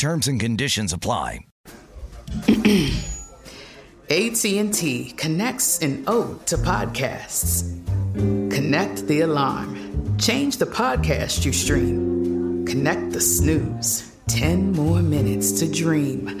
Terms and conditions apply. AT&T connects an ode to podcasts. Connect the alarm. Change the podcast you stream. Connect the snooze. 10 more minutes to dream.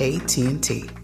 AT&T.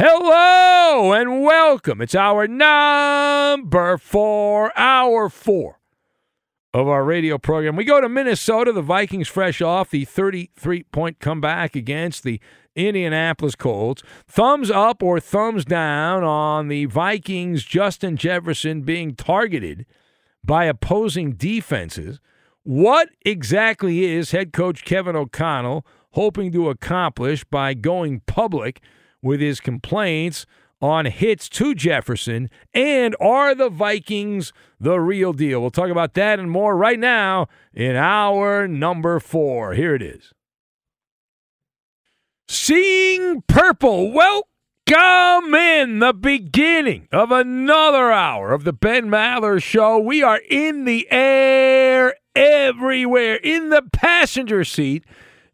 Hello and welcome. It's our number four, hour four of our radio program. We go to Minnesota. The Vikings, fresh off the 33 point comeback against the Indianapolis Colts. Thumbs up or thumbs down on the Vikings, Justin Jefferson being targeted by opposing defenses. What exactly is head coach Kevin O'Connell hoping to accomplish by going public? With his complaints on hits to Jefferson. And are the Vikings the real deal? We'll talk about that and more right now in our number four. Here it is. Seeing Purple. Welcome in the beginning of another hour of the Ben Maller Show. We are in the air everywhere, in the passenger seat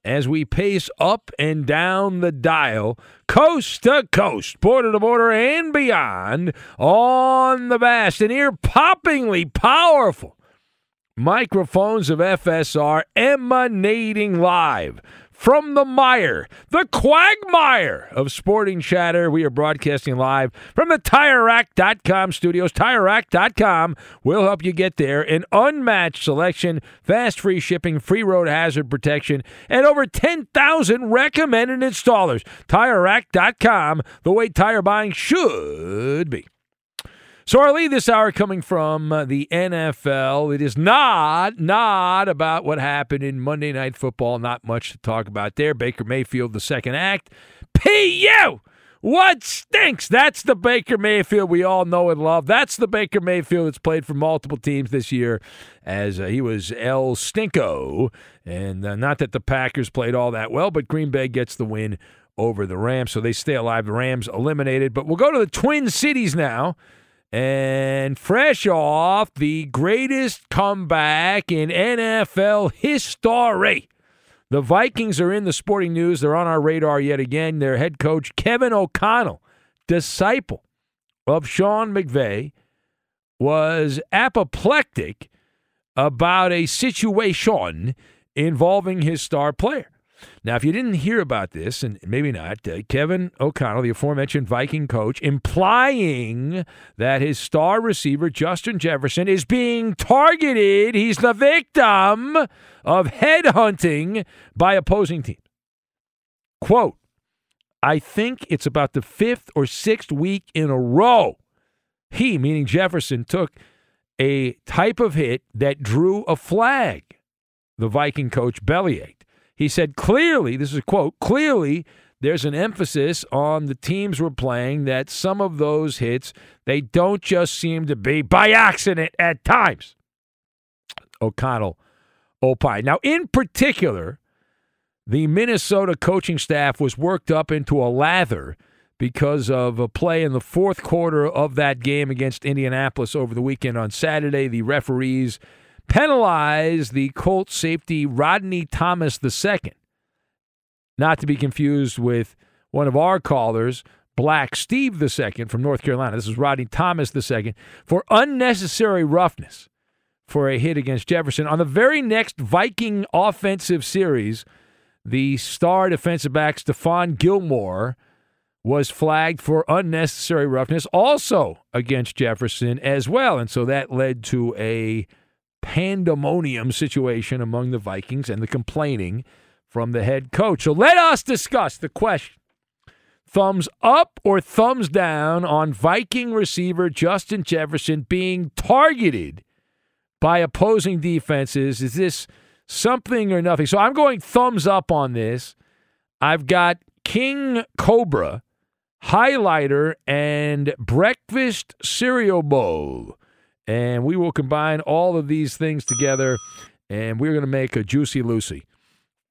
as we pace up and down the dial, coast to coast, border to border, and beyond, on the vast and ear poppingly powerful microphones of FSR emanating live from the mire, the quagmire of sporting chatter. We are broadcasting live from the TireRack.com studios. TireRack.com will help you get there. An unmatched selection, fast free shipping, free road hazard protection, and over 10,000 recommended installers. TireRack.com, the way tire buying should be. So our lead this hour coming from uh, the NFL. It is not not about what happened in Monday Night Football. Not much to talk about there. Baker Mayfield, the second act. Pu. What stinks? That's the Baker Mayfield we all know and love. That's the Baker Mayfield that's played for multiple teams this year, as uh, he was El Stinko. And uh, not that the Packers played all that well, but Green Bay gets the win over the Rams, so they stay alive. The Rams eliminated. But we'll go to the Twin Cities now. And fresh off the greatest comeback in NFL history. The Vikings are in the sporting news. They're on our radar yet again. Their head coach, Kevin O'Connell, disciple of Sean McVay, was apoplectic about a situation involving his star player. Now, if you didn't hear about this, and maybe not, uh, Kevin O'Connell, the aforementioned Viking coach, implying that his star receiver, Justin Jefferson, is being targeted. He's the victim of headhunting by opposing teams. Quote, I think it's about the fifth or sixth week in a row. He, meaning Jefferson, took a type of hit that drew a flag. The Viking coach bellyached. He said, clearly, this is a quote, clearly there's an emphasis on the teams we're playing that some of those hits, they don't just seem to be by accident at times. O'Connell opined. Now, in particular, the Minnesota coaching staff was worked up into a lather because of a play in the fourth quarter of that game against Indianapolis over the weekend on Saturday. The referees penalized the Colts safety Rodney Thomas II, not to be confused with one of our callers, Black Steve II from North Carolina. This is Rodney Thomas II for unnecessary roughness for a hit against Jefferson. On the very next Viking offensive series, the star defensive back Stephon Gilmore was flagged for unnecessary roughness also against Jefferson as well. And so that led to a pandemonium situation among the Vikings and the complaining from the head coach. So let us discuss the question thumbs up or thumbs down on Viking receiver Justin Jefferson being targeted by opposing defenses. Is this something or nothing? So I'm going thumbs up on this. I've got King Cobra highlighter, and breakfast cereal bowl. And we will combine all of these things together, and we're going to make a Juicy Lucy,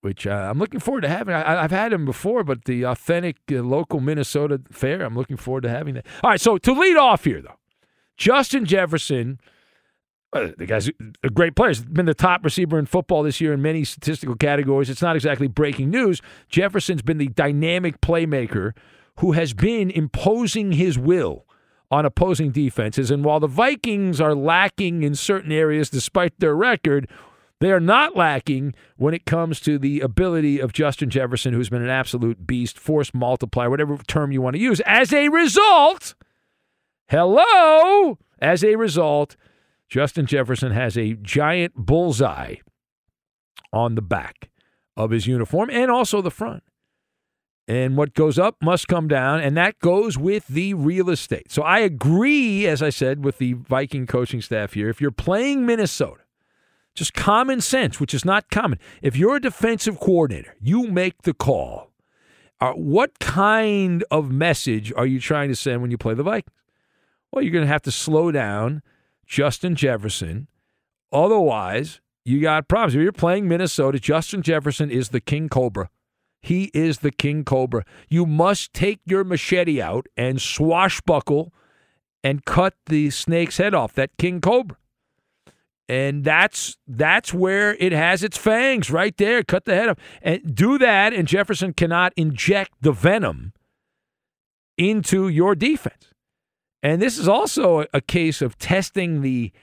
which uh, I'm looking forward to having. I, have had them before, but the authentic uh, local Minnesota fare, I'm looking forward to having that. All right, so to lead off here, though, Justin Jefferson. Uh, the guy's a great player. He's been the top receiver in football this year in many statistical categories. It's not exactly breaking news. Jefferson's been the dynamic playmaker who has been imposing his will on opposing defenses. And while the Vikings are lacking in certain areas despite their record, they are not lacking when it comes to the ability of Justin Jefferson, who's been an absolute beast, force multiplier, whatever term you want to use. As a result, hello, as a result, Justin Jefferson has a giant bullseye on the back of his uniform and also the front. And what goes up must come down, and that goes with the real estate. So I agree, as I said, with the Viking coaching staff here. If you're playing Minnesota, just common sense, which is not common. If you're a defensive coordinator, you make the call. Uh, what kind of message are you trying to send when you play the Vikings? Well, you're going to have to slow down Justin Jefferson. Otherwise, you got problems. If you're playing Minnesota, Justin Jefferson is the King Cobra. He is the king cobra. You must take your machete out and swashbuckle and cut the snake's head off, that king cobra. And that's that's where it has its fangs right there. Cut the head off. And do that, and Jefferson cannot inject the venom into your defense. And this is also a case of testing the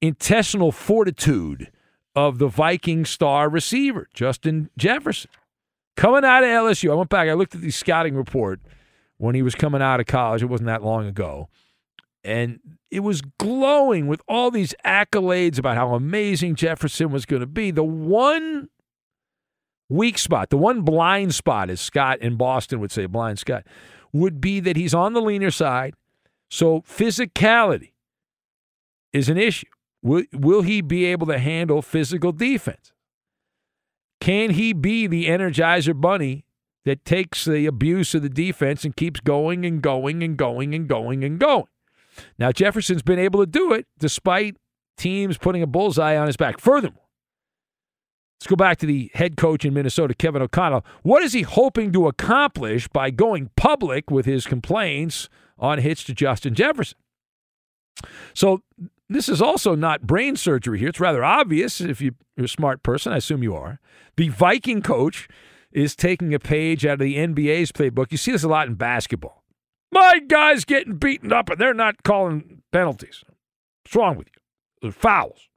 intestinal fortitude of the Viking star receiver, Justin Jefferson. Coming out of LSU, I went back, I looked at the scouting report when he was coming out of college. It wasn't that long ago. And it was glowing with all these accolades about how amazing Jefferson was going to be. The one weak spot, the one blind spot, as Scott in Boston would say, blind Scott, would be that he's on the leaner side. So physicality is an issue. Will, will he be able to handle physical defense? Can he be the energizer bunny that takes the abuse of the defense and keeps going and going and going and going and going? Now, Jefferson's been able to do it despite teams putting a bullseye on his back. Furthermore, let's go back to the head coach in Minnesota, Kevin O'Connell. What is he hoping to accomplish by going public with his complaints on hits to Justin Jefferson? So, this is also not brain surgery here. It's rather obvious if you're a smart person. I assume you are. The Viking coach is taking a page out of the NBA's playbook. You see this a lot in basketball. My guy's getting beaten up and they're not calling penalties. What's wrong with you? They're fouls.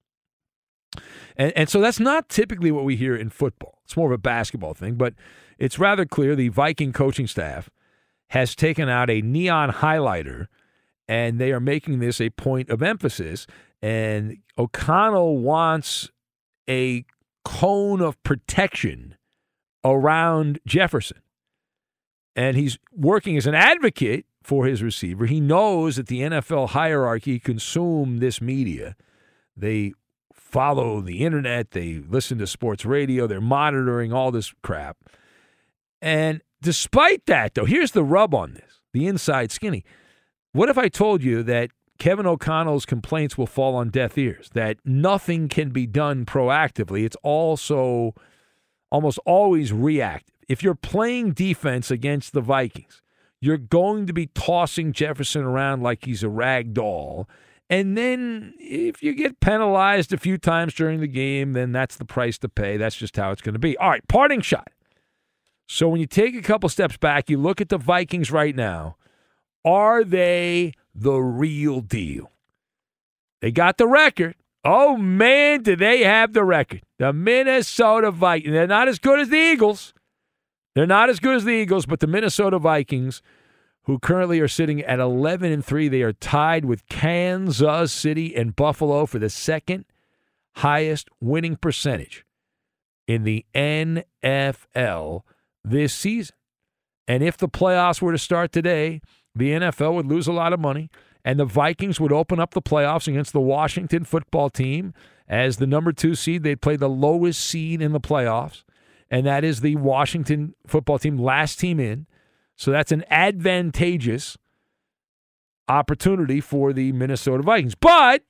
And, and so that's not typically what we hear in football. It's more of a basketball thing, but it's rather clear the Viking coaching staff has taken out a neon highlighter and they are making this a point of emphasis. And O'Connell wants a cone of protection around Jefferson. And he's working as an advocate for his receiver. He knows that the NFL hierarchy consume this media. They follow the internet, they listen to sports radio, they're monitoring all this crap. And despite that, though, here's the rub on this the inside skinny. What if I told you that Kevin O'Connell's complaints will fall on deaf ears, that nothing can be done proactively? It's also almost always reactive. If you're playing defense against the Vikings, you're going to be tossing Jefferson around like he's a rag doll. And then if you get penalized a few times during the game, then that's the price to pay. That's just how it's going to be. All right, parting shot. So when you take a couple steps back, you look at the Vikings right now. Are they the real deal? They got the record. Oh man, do they have the record? The Minnesota Vikings. They're not as good as the Eagles. They're not as good as the Eagles, but the Minnesota Vikings, who currently are sitting at 11 and 3, they are tied with Kansas City and Buffalo for the second highest winning percentage in the NFL this season. And if the playoffs were to start today, the NFL would lose a lot of money, and the Vikings would open up the playoffs against the Washington football team as the number two seed. They'd play the lowest seed in the playoffs and that is the Washington football team, last team in. So that's an advantageous opportunity for the Minnesota Vikings. But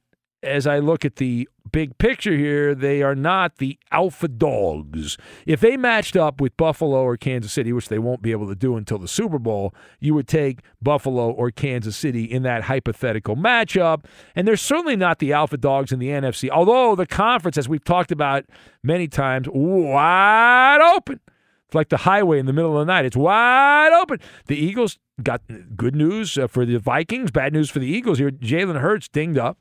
as I look at the big picture here, they are not the alpha dogs. If they matched up with Buffalo or Kansas City, which they won't be able to do until the Super Bowl, you would take Buffalo or Kansas City in that hypothetical matchup. And they're certainly not the alpha dogs in the NFC, although the conference, as we've talked about many times, wide open. It's like the highway in the middle of the night. It's wide open. The Eagles got good news uh, for the Vikings, bad news for the Eagles here. Jalen Hurts dinged up.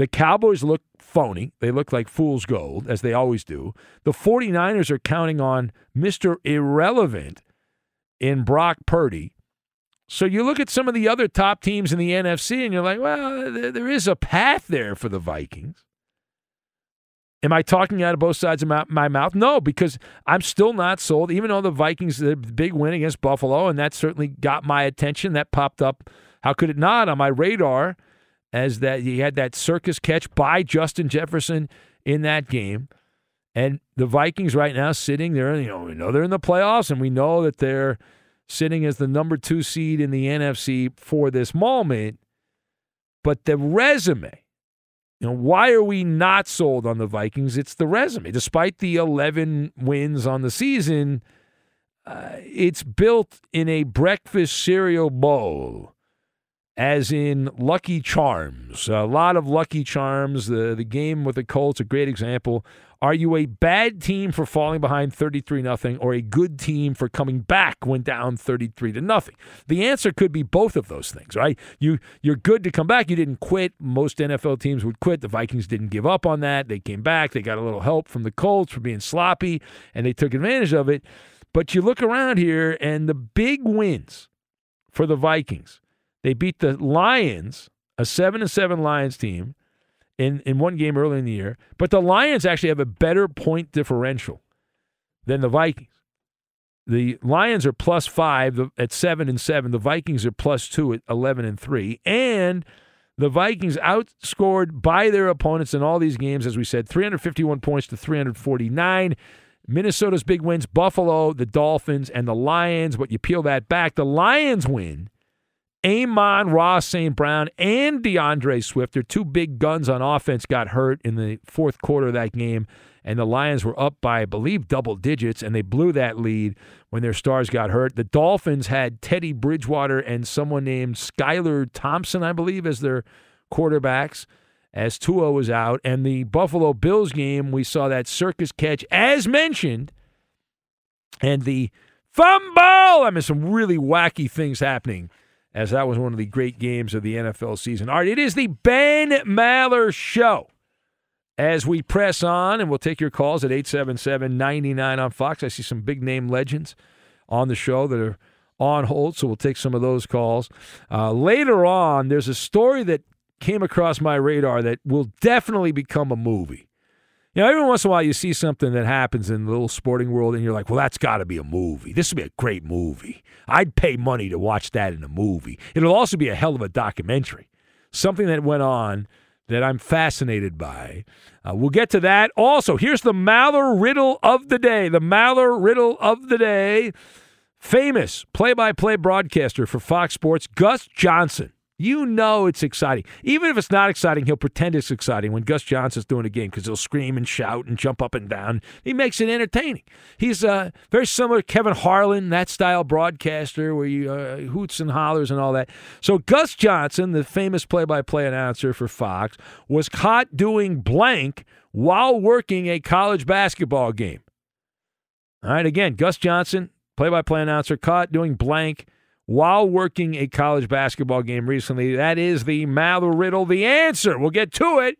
The Cowboys look phony. They look like fool's gold, as they always do. The 49ers are counting on Mr. Irrelevant in Brock Purdy. So you look at some of the other top teams in the NFC and you're like, well, there is a path there for the Vikings. Am I talking out of both sides of my mouth? No, because I'm still not sold, even though the Vikings, the big win against Buffalo, and that certainly got my attention. That popped up, how could it not, on my radar as that he had that circus catch by Justin Jefferson in that game. And the Vikings right now sitting there, you know, we know they're in the playoffs and we know that they're sitting as the number two seed in the NFC for this moment. But the resume, you know, why are we not sold on the Vikings? It's the resume. Despite the 11 wins on the season, uh, it's built in a breakfast cereal bowl as in Lucky Charms. A lot of Lucky Charms. The, the game with the Colts, a great example. Are you a bad team for falling behind 33 nothing or a good team for coming back when down 33 to nothing? The answer could be both of those things, right? You you're good to come back. You didn't quit. Most NFL teams would quit. The Vikings didn't give up on that. They came back. They got a little help from the Colts for being sloppy and they took advantage of it. But you look around here and the big wins for the Vikings they beat the Lions, a seven and seven Lions team, in, in one game early in the year. But the Lions actually have a better point differential than the Vikings. The Lions are plus five at seven and seven. The Vikings are plus two at eleven and three. And the Vikings outscored by their opponents in all these games, as we said, 351 points to 349. Minnesota's big wins Buffalo, the Dolphins, and the Lions. But you peel that back, the Lions win Amon-Ra St. Brown and D'Andre Swift, their two big guns on offense, got hurt in the fourth quarter of that game. And the Lions were up by, I believe, double digits, and they blew that lead when their stars got hurt. The Dolphins had Teddy Bridgewater and someone named Skylar Thompson, I believe, as their quarterbacks, as Tua was out. And the Buffalo Bills game, we saw that circus catch, as mentioned, and the fumble. I mean, some really wacky things happening as that was one of the great games of the NFL season. All right, it is the Ben Maller Show. as we press on, and we'll take your calls at 877 99 on Fox. I see some big name legends on the show that are on hold, so we'll take some of those calls. Uh, later on, there's a story that came across my radar that will definitely become a movie. You know, every once in a while you see something that happens in the little sporting world and you're like, well, that's got to be a movie. This would be a great movie. I'd pay money to watch that in a movie. It'll also be a hell of a documentary. Something that went on that I'm fascinated by. Uh, we'll get to that. Also, here's the Maller riddle of the day. The Maller riddle of the day. Famous play by play broadcaster for Fox Sports, Gus Johnson. You know it's exciting. Even if it's not exciting, he'll pretend it's exciting when Gus Johnson's doing a game because he'll scream and shout and jump up and down. He makes it entertaining. He's uh, very similar to Kevin Harlan, that style broadcaster where you uh, hoots and hollers and all that. So Gus Johnson, the famous play-by-play announcer for Fox, was caught doing blank while working a college basketball game. All right, again, Gus Johnson, play-by-play announcer, caught doing blank – while working a college basketball game recently. That is the Maller Riddle, the answer. We'll get to it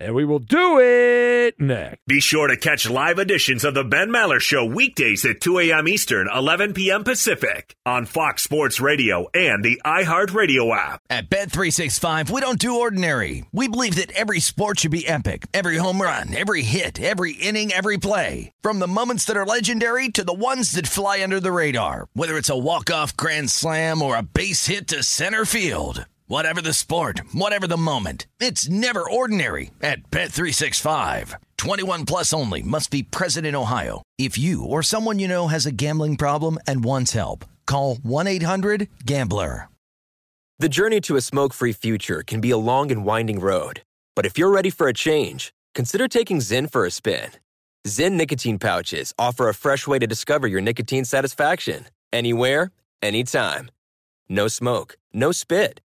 and we will do it next. Be sure to catch live editions of the Ben Maller Show weekdays at 2 a.m. Eastern, 11 p.m. Pacific on Fox Sports Radio and the iHeartRadio app. At Bet365, we don't do ordinary. We believe that every sport should be epic. Every home run, every hit, every inning, every play. From the moments that are legendary to the ones that fly under the radar. Whether it's a walk-off grand slam or a base hit to center field. Whatever the sport, whatever the moment, it's never ordinary at Bet365. 21 plus only must be present in Ohio. If you or someone you know has a gambling problem and wants help, call 1-800-GAMBLER. The journey to a smoke-free future can be a long and winding road. But if you're ready for a change, consider taking Zyn for a spin. Zyn nicotine pouches offer a fresh way to discover your nicotine satisfaction. Anywhere, anytime. No smoke, no spit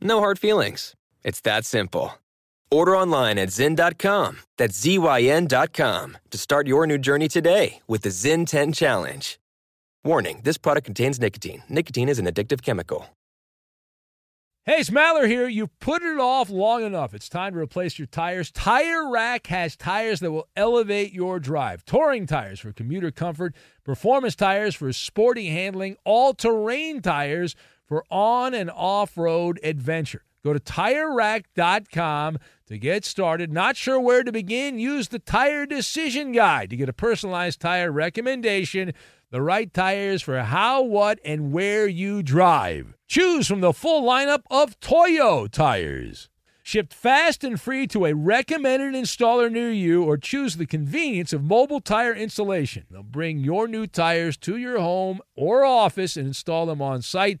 no hard feelings. It's that simple. Order online at Zyn.com. That's Z-Y-N.com to start your new journey today with the Zyn 10 Challenge. Warning, this product contains nicotine. Nicotine is an addictive chemical. Hey, it's Maller here. You've put it off long enough. It's time to replace your tires. Tire Rack has tires that will elevate your drive. Touring tires for commuter comfort, performance tires for sporty handling, all-terrain tires for on and off road adventure. Go to tirerack.com to get started. Not sure where to begin? Use the Tire Decision Guide to get a personalized tire recommendation, the right tires for how, what, and where you drive. Choose from the full lineup of Toyo tires. Shipped fast and free to a recommended installer near you, or choose the convenience of mobile tire installation. They'll bring your new tires to your home or office and install them on site.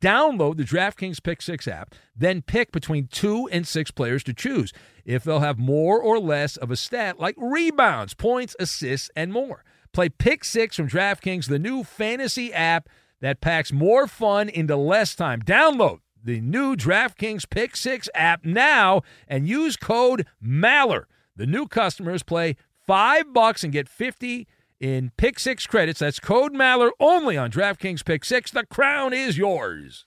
download the DraftKings Pick Six app, then pick between two and six players to choose if they'll have more or less of a stat like rebounds, points, assists, and more. Play Pick Six from DraftKings, the new fantasy app that packs more fun into less time. Download the new DraftKings Pick Six app now and use code MALLER. The new customers play five bucks and get 50 in Pick Six credits. That's code Maller only on DraftKings Pick Six. The crown is yours.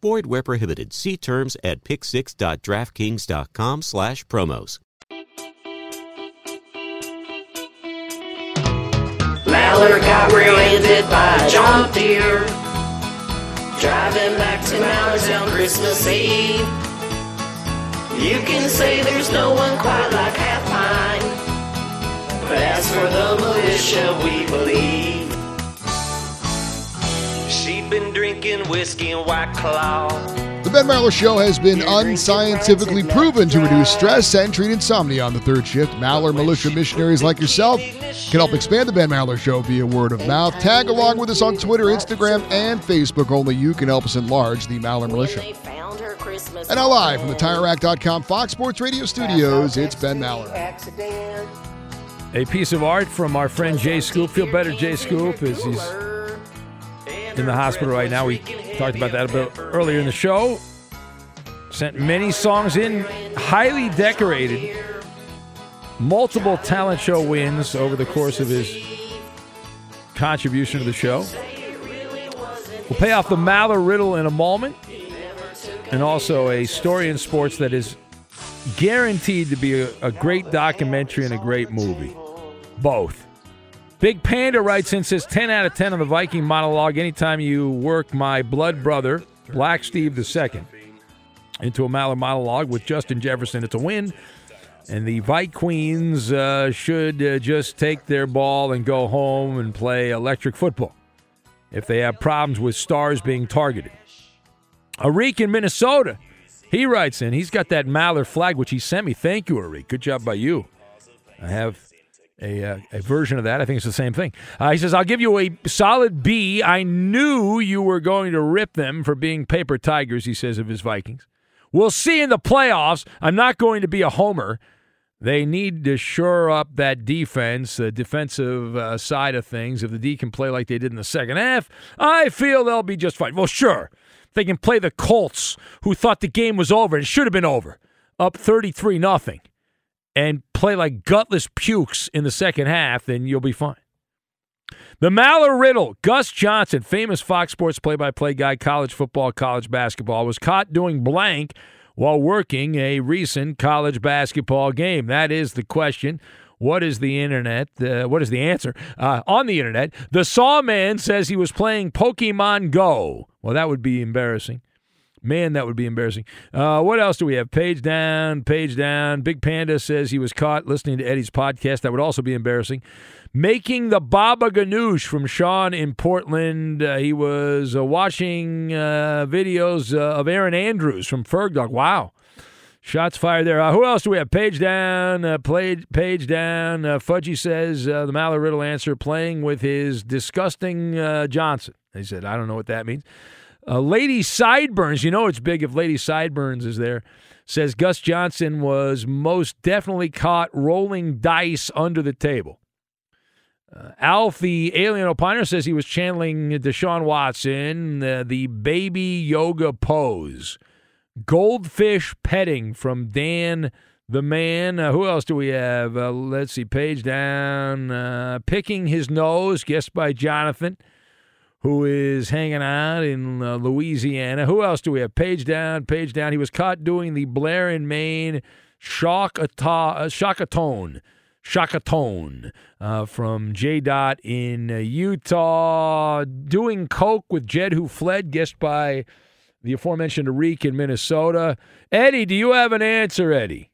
Void where prohibited. See terms at pick6.draftkings.com slash promos. Mallard got rear-ended by a John Deere Driving back to Mallard's on Christmas Eve You can say there's no one quite like Half Pine But as for the militia, we believe She'd been drinking whiskey and White Claw The Ben Maller Show has been unscientifically proven to reduce stress and treat insomnia on the third shift. Maller militia missionaries like yourself can help expand the Ben Maller Show via word of mouth. Tag along with us on Twitter, Instagram, and Facebook. Only you can help us enlarge the Maller Militia. And now live from the TireRack.com Fox Sports Radio studios, it's Ben Maller. A piece of art from our friend Jay Scoop. Feel better, Jay Scoop, as he's in the hospital right now. We talked about that a bit earlier in the show. Sent many songs in, highly decorated, multiple talent show wins over the course of his contribution to the show. We'll pay off the Maller riddle in a moment, and also a story in sports that is guaranteed to be a, a great documentary and a great movie. Both. Big Panda writes in says 10 out of 10 on the Viking monologue. Anytime you work my blood brother, Black Steve II, into a Maller monologue with Justin Jefferson, it's a win. And the Vike Queens uh, should uh, just take their ball and go home and play electric football if they have problems with stars being targeted. Arik in Minnesota, he writes in. He's got that Maller flag, which he sent me. Thank you, Arik. Good job by you. I have a, uh, a version of that. I think it's the same thing. Uh, he says, I'll give you a solid B. I knew you were going to rip them for being paper tigers, he says, of his Vikings. We'll see in the playoffs. I'm not going to be a homer. They need to shore up that defense, the defensive uh, side of things. If the D can play like they did in the second half, I feel they'll be just fine. Well, sure. They can play the Colts, who thought the game was over. It should have been over, up 33 nothing, and play like gutless pukes in the second half, then you'll be fine. The Maller Riddle, Gus Johnson, famous Fox Sports play by play guy, college football, college basketball, was caught doing blank while working a recent college basketball game. That is the question. What is the internet? Uh, what is the answer? Uh, on the internet, the Sawman says he was playing Pokemon Go. Well, that would be embarrassing. Man, that would be embarrassing. Uh, what else do we have? Page down, page down. Big Panda says he was caught listening to Eddie's podcast. That would also be embarrassing. Making the Baba Ganoush from Sean in Portland. Uh, he was uh, watching uh, videos uh, of Erin Andrews from Ferg Dog. Wow. Shots fired there. Uh, who else do we have? Page down, played, page down. Fudgy says the Maller Riddle answer playing with his disgusting Johnson. He said, I don't know what that means. Uh, Lady Sideburns, you know it's big if Lady Sideburns is there, says Gus Johnson was most definitely caught rolling dice under the table. Uh, Alf, the alien opiner, says he was channeling Deshaun Watson, uh, the baby yoga pose. Goldfish petting from Dan the man. Uh, who else do we have? Uh, let's see, page down. Uh, picking his nose, guessed by Jonathan, who is hanging out in uh, Louisiana. Who else do we have? Page down, page down. He was caught doing the Blair in Maine shock uh, shockatone. Shockatone uh, from J. Dot in uh, Utah, doing coke with Jed, who fled, guessed by the aforementioned Arik in Minnesota. Eddie, do you have an answer, Eddie?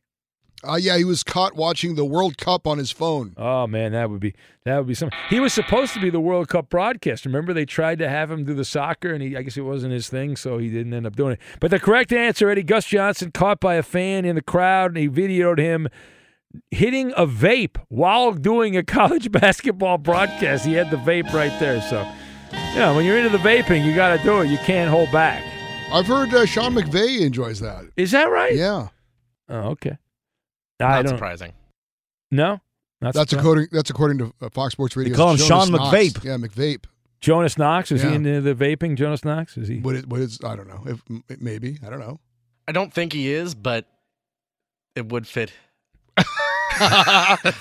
Uh, yeah, he was caught watching the World Cup on his phone. Oh man, that would be that would be something. He was supposed to be the World Cup broadcast. Remember, they tried to have him do the soccer, and he I guess it wasn't his thing, so he didn't end up doing it. But the correct answer, Eddie Gus Johnson, caught by a fan in the crowd, and he videoed him hitting a vape while doing a college basketball broadcast. He had the vape right there, so yeah, when you're into the vaping, you got to do it. You can't hold back. I've heard uh, Sean McVay enjoys that. Is that right? Yeah, Oh, okay. I Not don't. surprising. No, Not that's surprised. according that's according to uh, Fox Sports Radio. They call him Jonas Sean Knox. McVape. Yeah, McVape. Jonas Knox is Yeah. he into the vaping? Jonas Knox is he? What it, what is I don't know. If maybe I don't know. I don't think he is, but it would fit.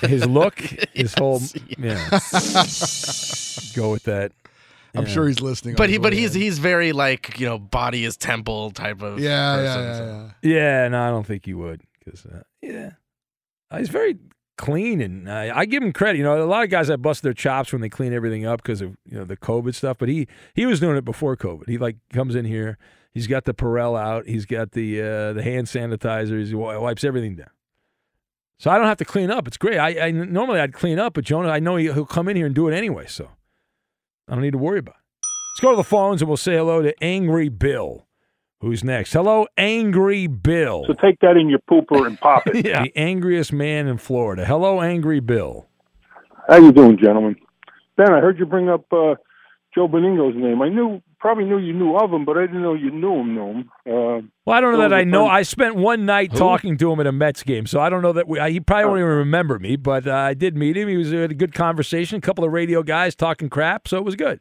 His look, his whole Yes, yeah. Go with that. I'm sure he's listening. But he, but he's he's very like you know body is temple type of yeah, yeah, person, yeah, so. yeah. Yeah, no, I don't think he would. Because uh, yeah, Uh, he's very clean, and uh, I give him credit. You know, a lot of guys that bust their chops when they clean everything up because of you know the COVID stuff. But he he was doing it before COVID. He like comes in here. He's got the Purell out. He's got the uh, the hand sanitizer. He wi- wipes everything down. So I don't have to clean up. It's great. I, I normally I'd clean up, but Jonah, I know he, he'll come in here and do it anyway. So I don't need to worry about. it. Let's go to the phones and we'll say hello to Angry Bill. Who's next? Hello, Angry Bill. So take that in your pooper and pop it. The angriest man in Florida. Hello, Angry Bill. How you doing, gentlemen? Ben, I heard you bring up uh, Joe Benigno's name. I knew probably knew you knew of him, but I didn't know you knew him. Knew him. Uh, Well, I don't know that I know. friend- I spent one night Who? talking to him at a Mets game, so I don't know that we. I, he probably Oh. won't even remember me, but uh, I did meet him. He was had a good conversation. A couple of radio guys talking crap, so it was good.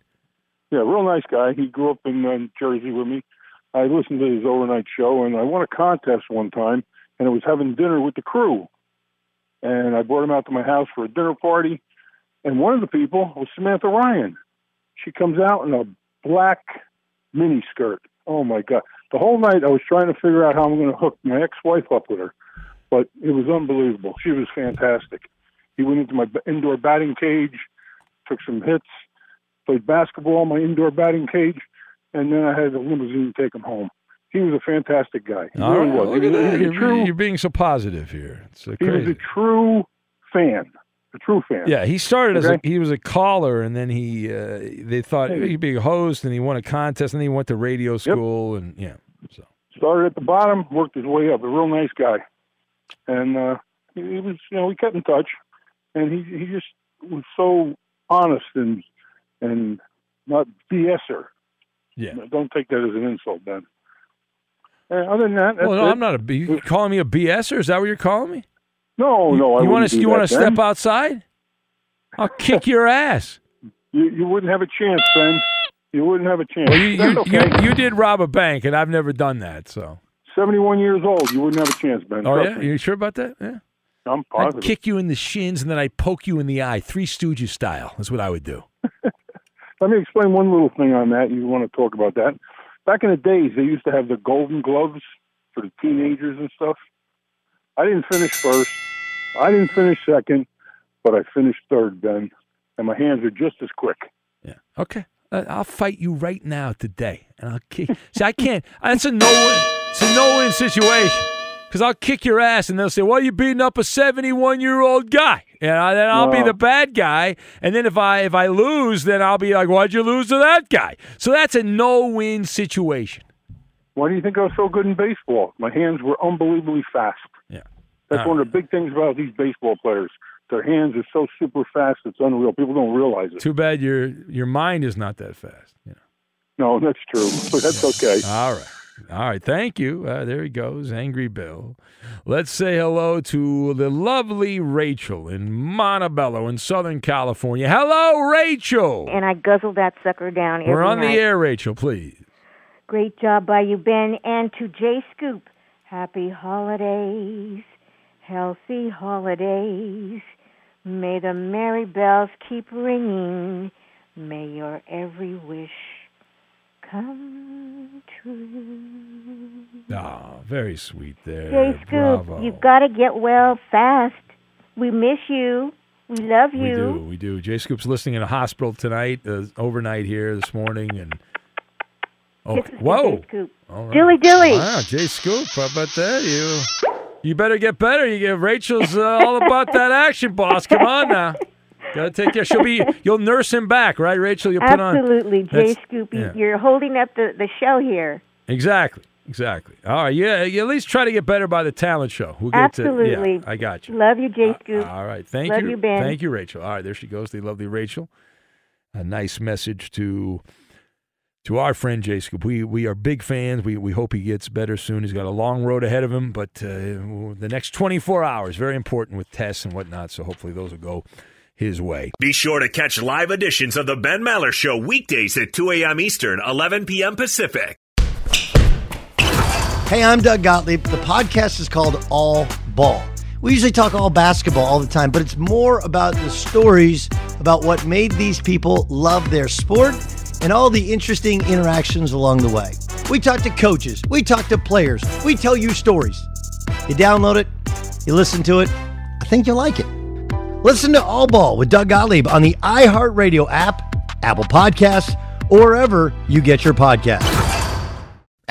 yeah, real nice guy. He grew up in uh, Jersey with me. I listened to his overnight show, and I won a contest one time, and it was having dinner with the crew. And I brought him out to my house for a dinner party, and one of the people was Samantha Ryan. She comes out in a black mini skirt. Oh my god! The whole night I was trying to figure out how I'm going to hook my ex-wife up with her, but it was unbelievable. She was fantastic. He went into my indoor batting cage, took some hits, played basketball in my indoor batting cage, and then I had a limousine take him home. He was a fantastic guy. He All really right, was. look He at that. You're, true. you're being so positive here. It's uh, He was a true fan. A true fan. Yeah, he started as a, he was a caller, and then he uh, they thought Hey. he'd be a host, and he won a contest, and then he went to radio school, and yeah. So started at the bottom, worked his way up. A real nice guy, and uh, he, he was, you know, we kept in touch, and he he just was so honest and and not BSer. Yeah. Don't take that as an insult, Ben. And other than that, well, no, it. I'm not a. B- You calling me a BSer? Is that what you're calling me? No, no, You want to you want to step outside? I'll kick your ass. You you wouldn't have a chance, Ben. You wouldn't have a chance. Well, you, you, okay. you, you did rob a bank, and I've never done that. So. 71 years old. You wouldn't have a chance, Ben. Oh yeah, me. you sure about that? Yeah. I'm positive. I'd kick you in the shins, and then I'd poke you in the eye, Three Stooges style. That's what I would do. Let me explain one little thing on that. You want to talk about that? Back in the days, they used to have the golden gloves for the teenagers and stuff. I didn't finish first. I didn't finish second, but I finished third, Ben. And my hands are just as quick. Yeah. Okay. Uh, I'll fight you right now today, and I'll. See, I can't. That's a no win. It's a no win situation because I'll kick your ass, and they'll say, "Well, you're beating up a 71 year old guy," and I, then I'll be the bad guy. And then if I if I lose, then I'll be like, "Why'd you lose to that guy?" So that's a no win situation. Why do you think I was so good in baseball? My hands were unbelievably fast. Yeah. That's one of the big things about these baseball players. Their hands are so super fast, it's unreal. People don't realize it. Too bad your your mind is not that fast. Yeah. No, that's true, but that's okay. All right. All right. Thank you. Uh, there he goes, Angry Bill. Let's say hello to the lovely Rachel in Montebello in Southern California. Hello, Rachel. and I guzzle that sucker down We're on night. the air, Rachel, please. Great job by you, Ben, and to Jay Scoop. Happy holidays, healthy holidays. May the merry bells keep ringing. May your every wish come true. Oh, very sweet there. Jay Scoop, Bravo. you've got to get well fast. We miss you. We love you. We do. We do. Jay Scoop's listening in a hospital tonight, uh, overnight here this morning, and okay. Whoa. Jay Scoop. Dilly dilly. Wow, Jay Scoop, how about that? You, you better get better. You get Rachel's uh, all about that action, boss. Come on now, gotta take care. She'll be. You'll nurse him back, right, Rachel? You'll put on. Absolutely, Jay That's- Scoop. you- yeah. You're holding up the, the show here. Exactly. Exactly. All right. Yeah. You at least try to get better by the talent show. We'll get Absolutely. To, yeah, I got you. Love you, Jay Scoop. All right. Thank Love you. you, Ben. Thank you, Rachel. All right. There she goes, the lovely Rachel. A nice message to to our friend Jay Scoop. We we are big fans. We we hope he gets better soon. He's got a long road ahead of him, but uh, the next 24 hours very important with tests and whatnot. So hopefully those will go his way. Be sure to catch live editions of the Ben Maller Show weekdays at 2 a.m. Eastern, 11 p.m. Pacific. Hey, I'm Doug Gottlieb. The podcast is called All Ball. We usually talk all basketball all the time, but it's more about the stories about what made these people love their sport and all the interesting interactions along the way. We talk to coaches, we talk to players, we tell you stories. You download it, you listen to it, I think you'll like it. Listen to All Ball with Doug Gottlieb on the iHeartRadio app, Apple Podcasts, or wherever you get your podcasts.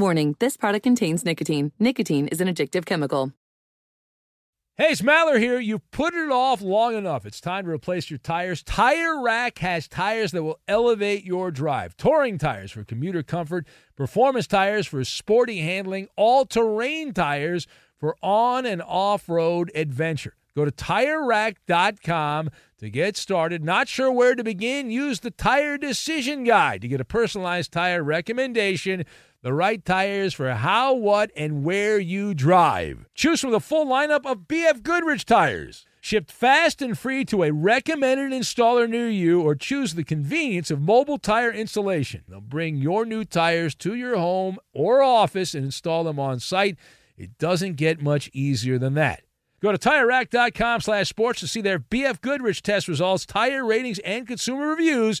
Warning, this product contains nicotine. Nicotine is an addictive chemical. Hey, it's Maller here. You've put it off long enough. It's time to replace your tires. Tire Rack has tires that will elevate your drive. Touring tires for commuter comfort, performance tires for sporty handling, all terrain tires for on and off road adventure. Go to tirerack.com to get started. Not sure where to begin? Use the Tire Decision Guide to get a personalized tire recommendation the right tires for how, what, and where you drive. Choose from the full lineup of BF Goodrich tires. Shipped fast and free to a recommended installer near you, or choose the convenience of mobile tire installation. They'll bring your new tires to your home or office and install them on site. It doesn't get much easier than that. Go to TireRack.com slash sports to see their BF Goodrich test results, tire ratings, and consumer reviews,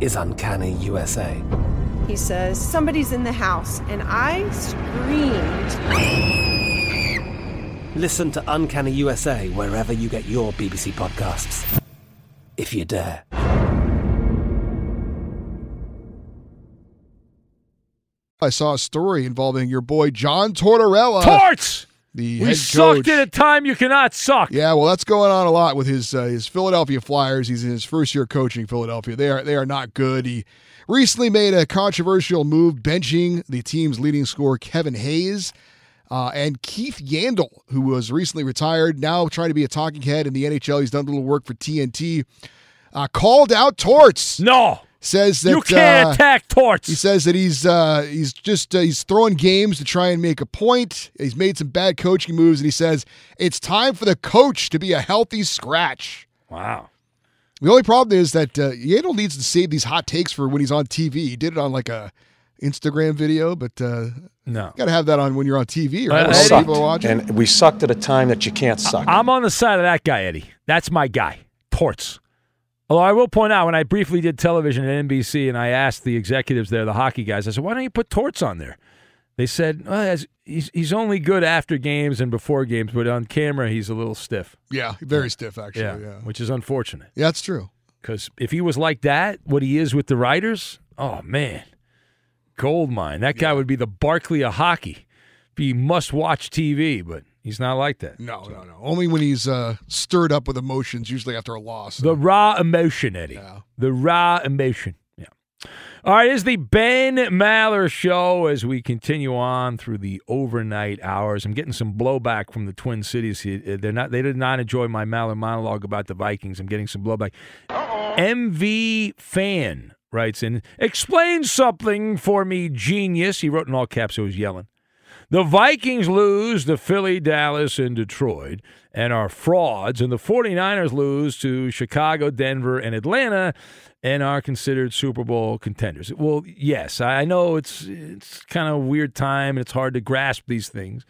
is Uncanny USA. He says, Somebody's in the house. And I screamed. Listen to Uncanny USA wherever you get your BBC podcasts, if you dare. I saw a story involving your boy John Tortorella. Torts! The we sucked coach. at a time you cannot suck. Yeah, well, that's going on a lot with his uh, his Philadelphia Flyers. He's in his first year coaching Philadelphia. They are they are not good. He recently made a controversial move, benching the team's leading scorer Kevin Hayes. Uh, and Keith Yandle, who was recently retired, now trying to be a talking head in the NHL. He's done a little work for TNT. Uh, called out Torts. No, says that you can't uh, attack Torts. He says that he's uh, he's just uh, he's throwing games to try and make a point. He's made some bad coaching moves, and he says it's time for the coach to be a healthy scratch. Wow. The only problem is that uh, Yandle needs to save these hot takes for when he's on TV. He did it on like a Instagram video, but uh, no, got to have that on when you're on TV, right? Uh, people are watching. And we sucked at a time that you can't suck. I'm on the side of that guy, Eddie. That's my guy, Torts. Although I will point out, when I briefly did television at NBC and I asked the executives there, the hockey guys, I said, why don't you put Torts on there? They said well, he's he's only good after games and before games, but on camera he's a little stiff. Yeah, very stiff actually. Yeah, Yeah, which is unfortunate. Yeah, that's true. Because if he was like that, what he is with the writers, oh man, gold mine. That guy would be the Barkley of hockey. Be must watch TV, but he's not like that. No, no, no. Only when he's uh, stirred up with emotions, usually after a loss. The raw emotion, Eddie. The raw emotion. Yeah. All right, is the Ben Maller show as we continue on through the overnight hours. I'm getting some blowback from the Twin Cities. They're not. They did not enjoy my Maller monologue about the Vikings. I'm getting some blowback. MV fan writes in, explain something for me, genius. He wrote in all caps. So he was yelling. The Vikings lose to Philly, Dallas, and Detroit and are frauds, and the 49ers lose to Chicago, Denver, and Atlanta and are considered Super Bowl contenders. Well, yes, I know it's it's kind of a weird time and it's hard to grasp these things.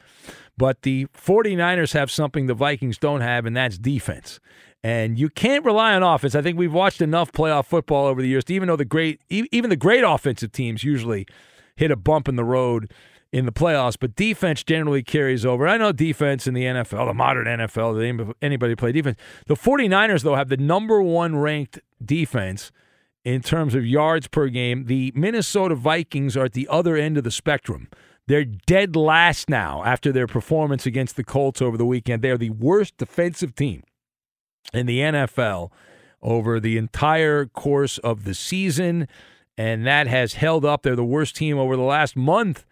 But the 49ers have something the Vikings don't have, and that's defense. And you can't rely on offense. I think we've watched enough playoff football over the years even know the great, even the great offensive teams usually hit a bump in the road in the playoffs, but defense generally carries over. I know defense in the NFL, the modern NFL, anybody play defense. The 49ers, though, have the number one ranked defense in terms of yards per game. The Minnesota Vikings are at the other end of the spectrum. They're dead last now after their performance against the Colts over the weekend. They're the worst defensive team in the NFL over the entire course of the season, and that has held up. They're the worst team over the last month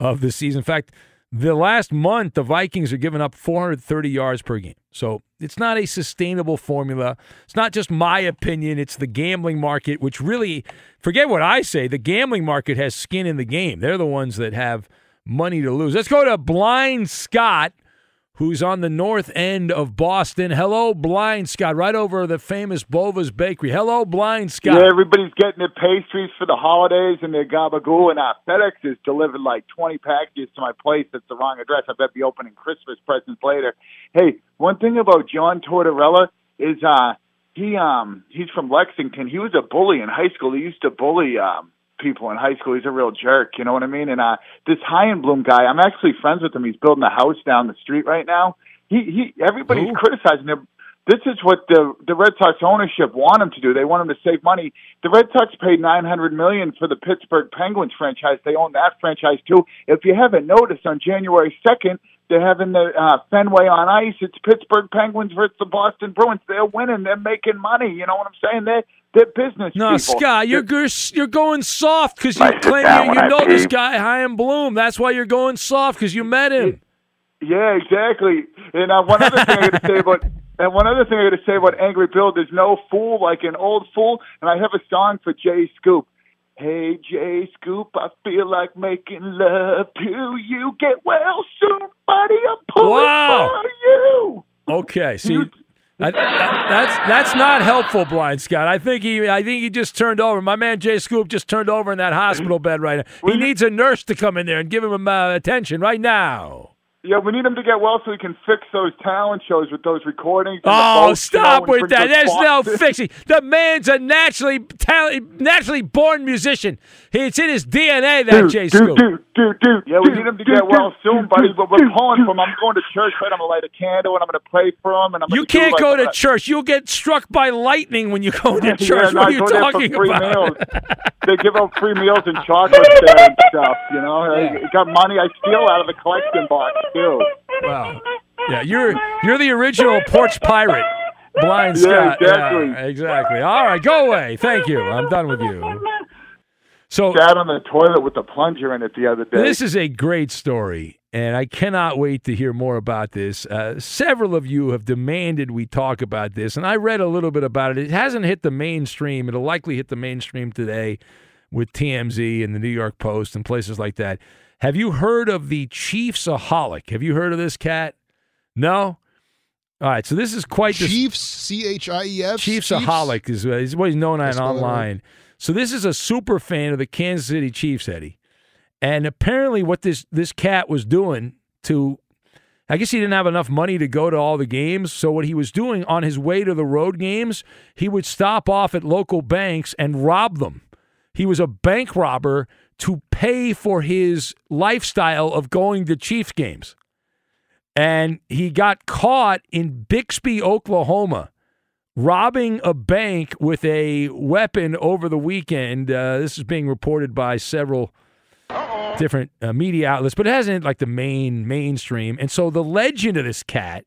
of the season. In fact, the last month, the Vikings are giving up 430 yards per game. So it's not a sustainable formula. It's not just my opinion, it's the gambling market, which really, forget what I say, the gambling market has skin in the game. They're the ones that have money to lose. Let's go to Blind Scott, who's on the north end of Boston. Hello, Blind Scott, right over the famous Bova's Bakery. Hello, Blind Scott. Yeah, everybody's getting their pastries for the holidays and their gabagool, and uh, FedEx has delivered like 20 packages to my place at the wrong address. I bet be opening Christmas presents later. Hey, one thing about John Tortorella is uh, he um he's from Lexington. He was a bully in high school. He used to bully um people in high school. He's a real jerk, you know what I mean? And uh this Bloom guy, I'm actually friends with him. He's building a house down the street right now. He he everybody's criticizing him. This is what the the Red Sox ownership want him to do. They want him to save money. The Red Sox paid 900 million for the Pittsburgh Penguins franchise. They own that franchise too. If you haven't noticed, on January 2nd, they're having the uh, Fenway on ice. It's Pittsburgh Penguins versus the Boston Bruins. They're winning. They're making money. You know what I'm saying? They're they're business No, people. Scott, you're you're, you're going soft because you claim you, you I know this pee. guy, Chaim Bloom. That's why you're going soft because you met him. Yeah, exactly. And uh, one other thing I got to say about and one other thing I got to say about Angry Bill. There's no fool like an old fool. And I have a song for Jay Scoop. Hey Jay Scoop, I feel like making love to you. Get well soon, buddy. I'm pulling Wow. for you. Okay, see, I, that- that's that's not helpful, Blind Scott. I think he I think he just turned over. My man Jay Scoop just turned over in that hospital bed right now. He needs a nurse to come in there and give him uh, attention right now. Yeah, we need him to get well so he can fix those talent shows with those recordings. and Oh, boats, you know, stop and with bring that! those There's no fixing. The man's a naturally talent, naturally born musician. It's in his DNA. That Dude, Jay dude, Scoop. dude, dude, dude. Yeah, we need him to get well soon, buddy. But we're pulling for him. I'm going to church, right? I'm gonna light a candle and I'm gonna pray for him. And I'm You can't like go a- to church. You'll get struck by lightning when you go to church. no, what I are you go there for talking free about? meals. they give out free meals and chocolate there and stuff. You know, I got money. I steal out of the collection box Wow. Yeah, you're you're the original porch pirate, blind Yeah, Scott. exactly. Yeah, exactly. All right, go away. Thank you. I'm done with you. So sat on the toilet with the plunger in it the other day. This is a great story, and I cannot wait to hear more about this. Uh, several of you have demanded we talk about this, and I read a little bit about it. It hasn't hit the mainstream. It'll likely hit the mainstream today with TMZ and the New York Post and places like that. Have you heard of the Chiefsaholic? Have you heard of this cat? No? All right, so this is quite the Chiefs, C H I E F. Chiefsaholic is, is what he's known as That's what I heard. online. So this is a super fan of the Kansas City Chiefs, Eddie. And apparently, what this this cat was doing to, I guess he didn't have enough money to go to all the games. So what he was doing on his way to the road games, he would stop off at local banks and rob them. He was a bank robber to pay for his lifestyle of going to Chiefs games. And he got caught in Bixby, Oklahoma, robbing a bank with a weapon over the weekend. Uh, this is being reported by several different uh, media outlets, but it hasn't like the main mainstream. And so the legend of this cat,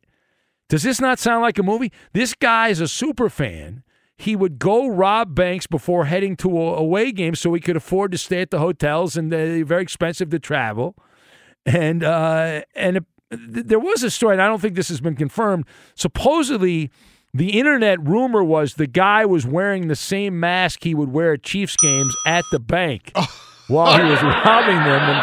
does this not sound like a movie? This guy is a super fan. He would go rob banks before heading to a away game so he could afford to stay at the hotels and they're very expensive to travel. And uh, and it, there was a story, and I don't think this has been confirmed. Supposedly, the internet rumor was the guy was wearing the same mask he would wear at Chiefs games at the bank while he was robbing them. And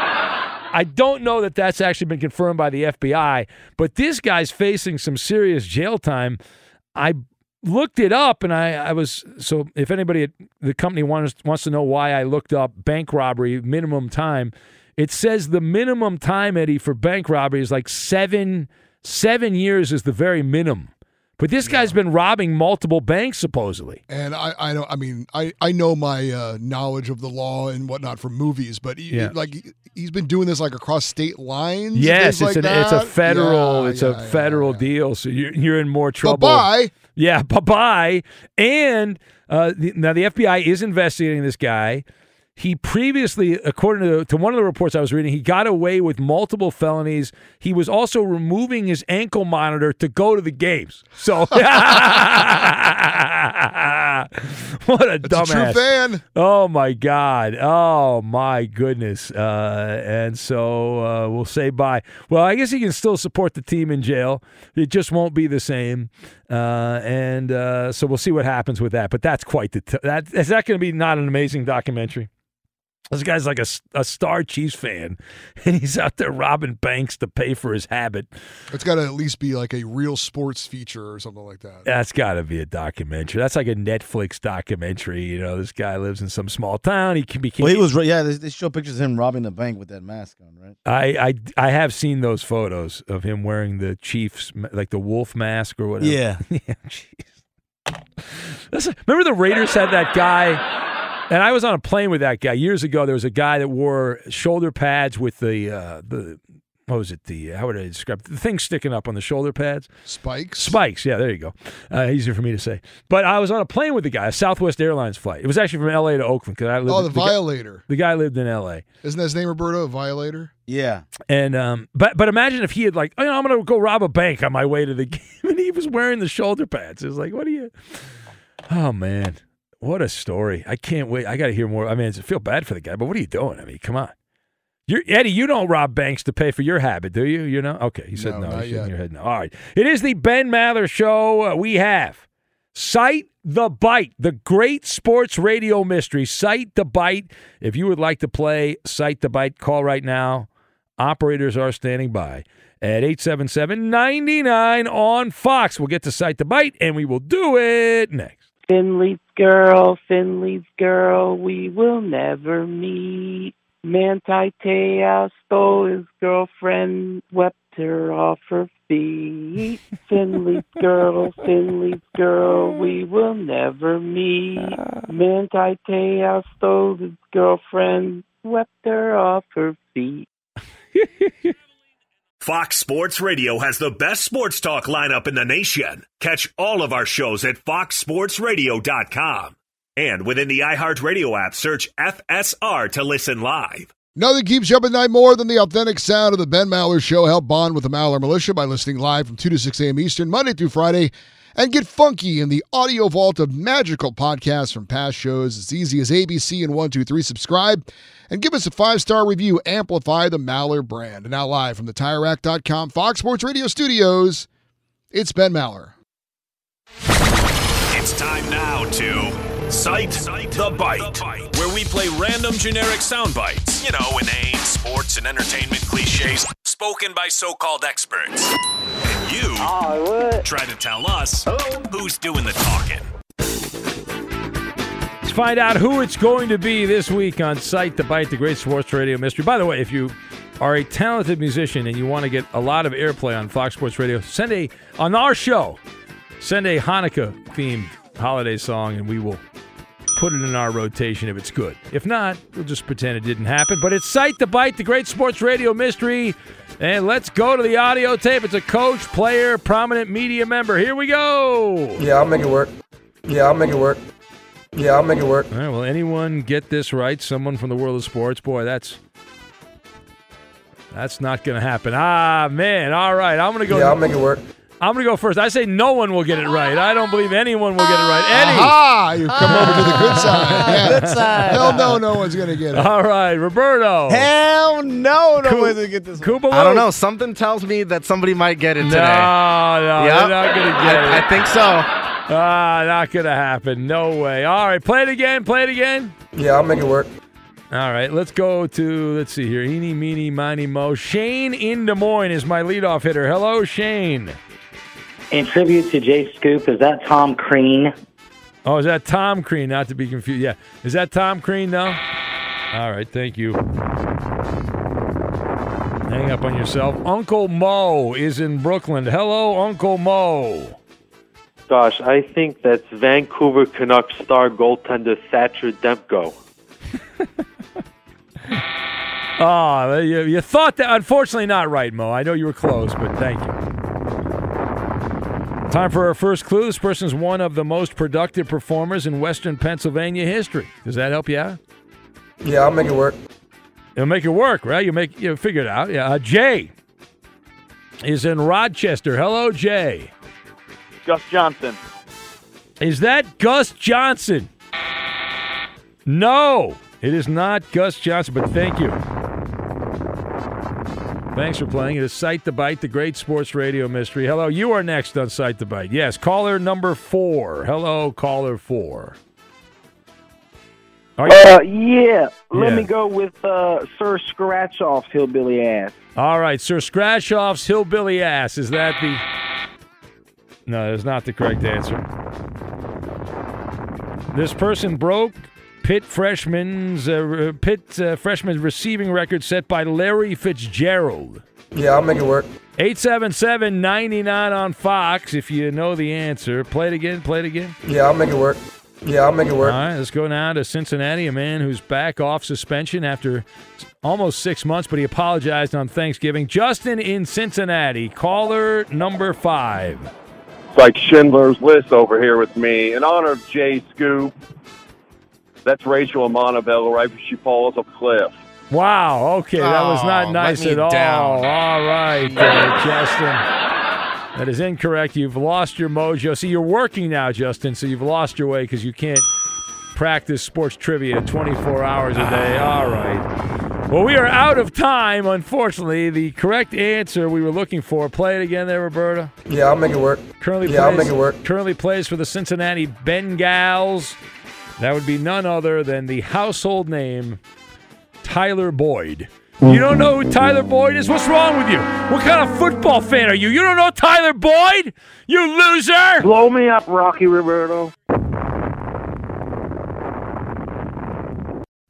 I don't know that that's actually been confirmed by the FBI, but this guy's facing some serious jail time. I looked it up and I, I was so if anybody at the company wants wants to know why I looked up bank robbery minimum time, it says the minimum time, Eddie, for bank robbery is like seven seven years is the very minimum. But this guy's been robbing multiple banks supposedly. And I, I don't. I mean, I, I know my uh, knowledge of the law and whatnot from movies, but he, Yeah. like he- he's been doing this like across state lines. Yes, it's like an, it's a federal Yeah, it's yeah, a federal deal, so you're you're in more trouble. Bye-bye. Yeah, bye bye. And uh, the, now the FBI is investigating this guy. He previously, according to, to one of the reports I was reading, he got away with multiple felonies. He was also removing his ankle monitor to go to the games. So, what a That's a dumbass! true fan. Oh my God! Oh my goodness! Uh, and so uh, we'll say bye. Well, I guess he can still support the team in jail. It just won't be the same. Uh, and uh, so we'll see what happens with that. But that's quite the t- that is that going to be not an amazing documentary? This guy's like a, a star Chiefs fan, and he's out there robbing banks to pay for his habit. It's got to at least be like a real sports feature or something like that. That's got to be a documentary. That's like a Netflix documentary. You know, this guy lives in some small town. He can be. Well, he was. Yeah, they, they show pictures of him robbing the bank with that mask on, right? I, I I have seen those photos of him wearing the Chiefs like the wolf mask or whatever. Yeah. yeah. Jeez. Listen, remember the Raiders had that guy, and I was on a plane with that guy years ago. There was a guy that wore shoulder pads with the uh, the what was it? The how would I describe it? the thing sticking up on the shoulder pads? Spikes. Spikes. Yeah, there you go. Uh, easier for me to say. But I was on a plane with the guy, a Southwest Airlines flight. It was actually from L.A. to Oakland because I lived. Oh, the guy- Violator. the guy lived in L.A. Isn't his name, Roberto? A Violator? Yeah. And um, but but imagine if he had like, oh, you know, I'm gonna go rob a bank on my way to the game, and he was wearing the shoulder pads. It was like, what are you? Oh man, what a story! I can't wait. I got to hear more. I mean, I feel bad for the guy, but what are you doing? I mean, come on. You're, Eddie, you don't rob banks to pay for your habit, do you? You know? Okay, he said No, no. not He's shaking your head no. All right. It is the Ben Maller Show. Uh, we have Cite the Bite, the great sports radio mystery. Cite the Bite. If you would like to play Cite the Bite, call right now. Operators are standing by at 877 99 on Fox. We'll get to Cite the Bite, and we will do it next. Finley's girl, Finley's girl, we will never meet. Manti Te'o stole his girlfriend, wept her off her feet. Finley's girl, Finley's girl, we will never meet. Uh. Manti Te'o stole his girlfriend, wept her off her feet. Fox Sports Radio has the best sports talk lineup in the nation. Catch all of our shows at foxsportsradio.com. And within the iHeartRadio app, search FSR to listen live. Nothing keeps you up at night more than the authentic sound of the Ben Maller Show. Help bond with the Maller Militia by listening live from 2 to 6 a.m. Eastern, Monday through Friday. And get funky in the audio vault of magical podcasts from past shows. It's easy as ABC and 123. Subscribe and give us a five star review. Amplify the Maller brand. And now, live from the TireRack.com Fox Sports Radio studios, it's Ben Maller. It's time now to Cite, the Bite, where we play random generic sound bites. You know, inane sports and entertainment cliches spoken by so called experts. And you try to tell us who's doing the talking. Let's find out who it's going to be this week on Cite the Bite, the great sports radio mystery. By the way, if you are a talented musician and you want to get a lot of airplay on Fox Sports Radio, send a on our show, send a Hanukkah themed holiday song, and we will put it in our rotation if it's good. If not, we'll just pretend it didn't happen. But it's Cite the Bite, the great sports radio mystery. And let's go to the audio tape. It's a coach, player, prominent media member. Here we go. Yeah, I'll make it work. Yeah, I'll make it work. Yeah, I'll make it work. All right, well, anyone get this right? Someone from the world of sports? Boy, that's that's not going to happen. Ah, man. All right, I'm going to go. Yeah, I'll make it work. I'm going to go first. I say no one will get it right. I don't believe anyone will get it right. Eddie. Aha! You come over to the good side. Yeah. Good side. Hell no, no one's going to get it. All right, Roberto. Hell no, no Coo- one's gonna get this. one. Koopaloo. I don't know. Something tells me that somebody might get it No, today. no, Yep. you're not going to get I, it. I think so. Ah, not going to happen. No way. All right, play it again. Play it again. Yeah, I'll make it work. All right, let's go to, let's see here. Eeny, meeny, miny, mo. Shane in Des Moines is my leadoff hitter. Hello, Shane. In tribute to Jay Scoop, is that Tom Crean? Oh, is that Tom Crean? Not to be confused. Yeah. Is that Tom Crean, though? All right, thank you. Hang up on yourself. Uncle Mo is in Brooklyn. Hello, Uncle Mo. Gosh, I think that's Vancouver Canucks star goaltender Thatcher Demko. Oh, you, you thought that. Unfortunately, not right, Mo. I know you were close, but thank you. Time for our first clue. This person's one of the most productive performers in Western Pennsylvania history. Does that help you out? Yeah, I'll make it work. It'll make it work, right? You make you figure it out. Yeah. Uh, Jay is in Rochester. Hello, Jay. Gus Johnson. Is that Gus Johnson? No, it is not Gus Johnson, but thank you. Thanks for playing. It is Cite the Bite, the great sports radio mystery. Hello, you are next on Cite the Bite. Yes, caller number four. Hello, caller four. Are Uh, yeah. Let Yeah. me go with uh, Sir Scratch Off's hillbilly ass. All right, Sir Scratch Scratchoff's hillbilly ass. Is that the? No, that's not the correct answer. This person broke Pitt freshman's uh, Pitt uh, freshman receiving record set by Larry Fitzgerald. Yeah, I'll make it work. 877-99 on Fox. If you know the answer, play it again. Play it again. Yeah, I'll make it work. Yeah, I'll make it work. All right, let's go now to Cincinnati. A man who's back off suspension after almost six months, but he apologized on Thanksgiving. Justin in Cincinnati, caller number five. It's like Schindler's List over here with me. In honor of Jay Scoop, that's Rachel Montevideo right before she falls off a cliff. Wow. Okay, that was Oh, not let nice me at all. down. All right, uh, Justin. That is incorrect. You've lost your mojo. See, you're working now, Justin, so you've lost your way because you can't practice sports trivia 24 hours a day. All right. Well, we are out of time, unfortunately. The correct answer we were looking for. Play it again there, Roberta. Yeah, I'll make it work. Currently Yeah, I'll plays, make it work. Currently plays for the Cincinnati Bengals. That would be none other than the household name Tyler Boyd. You don't know who Tyler Boyd is? What's wrong with you? What kind of football fan are you? You don't know Tyler Boyd? You loser! Blow me up, Rocky Roberto.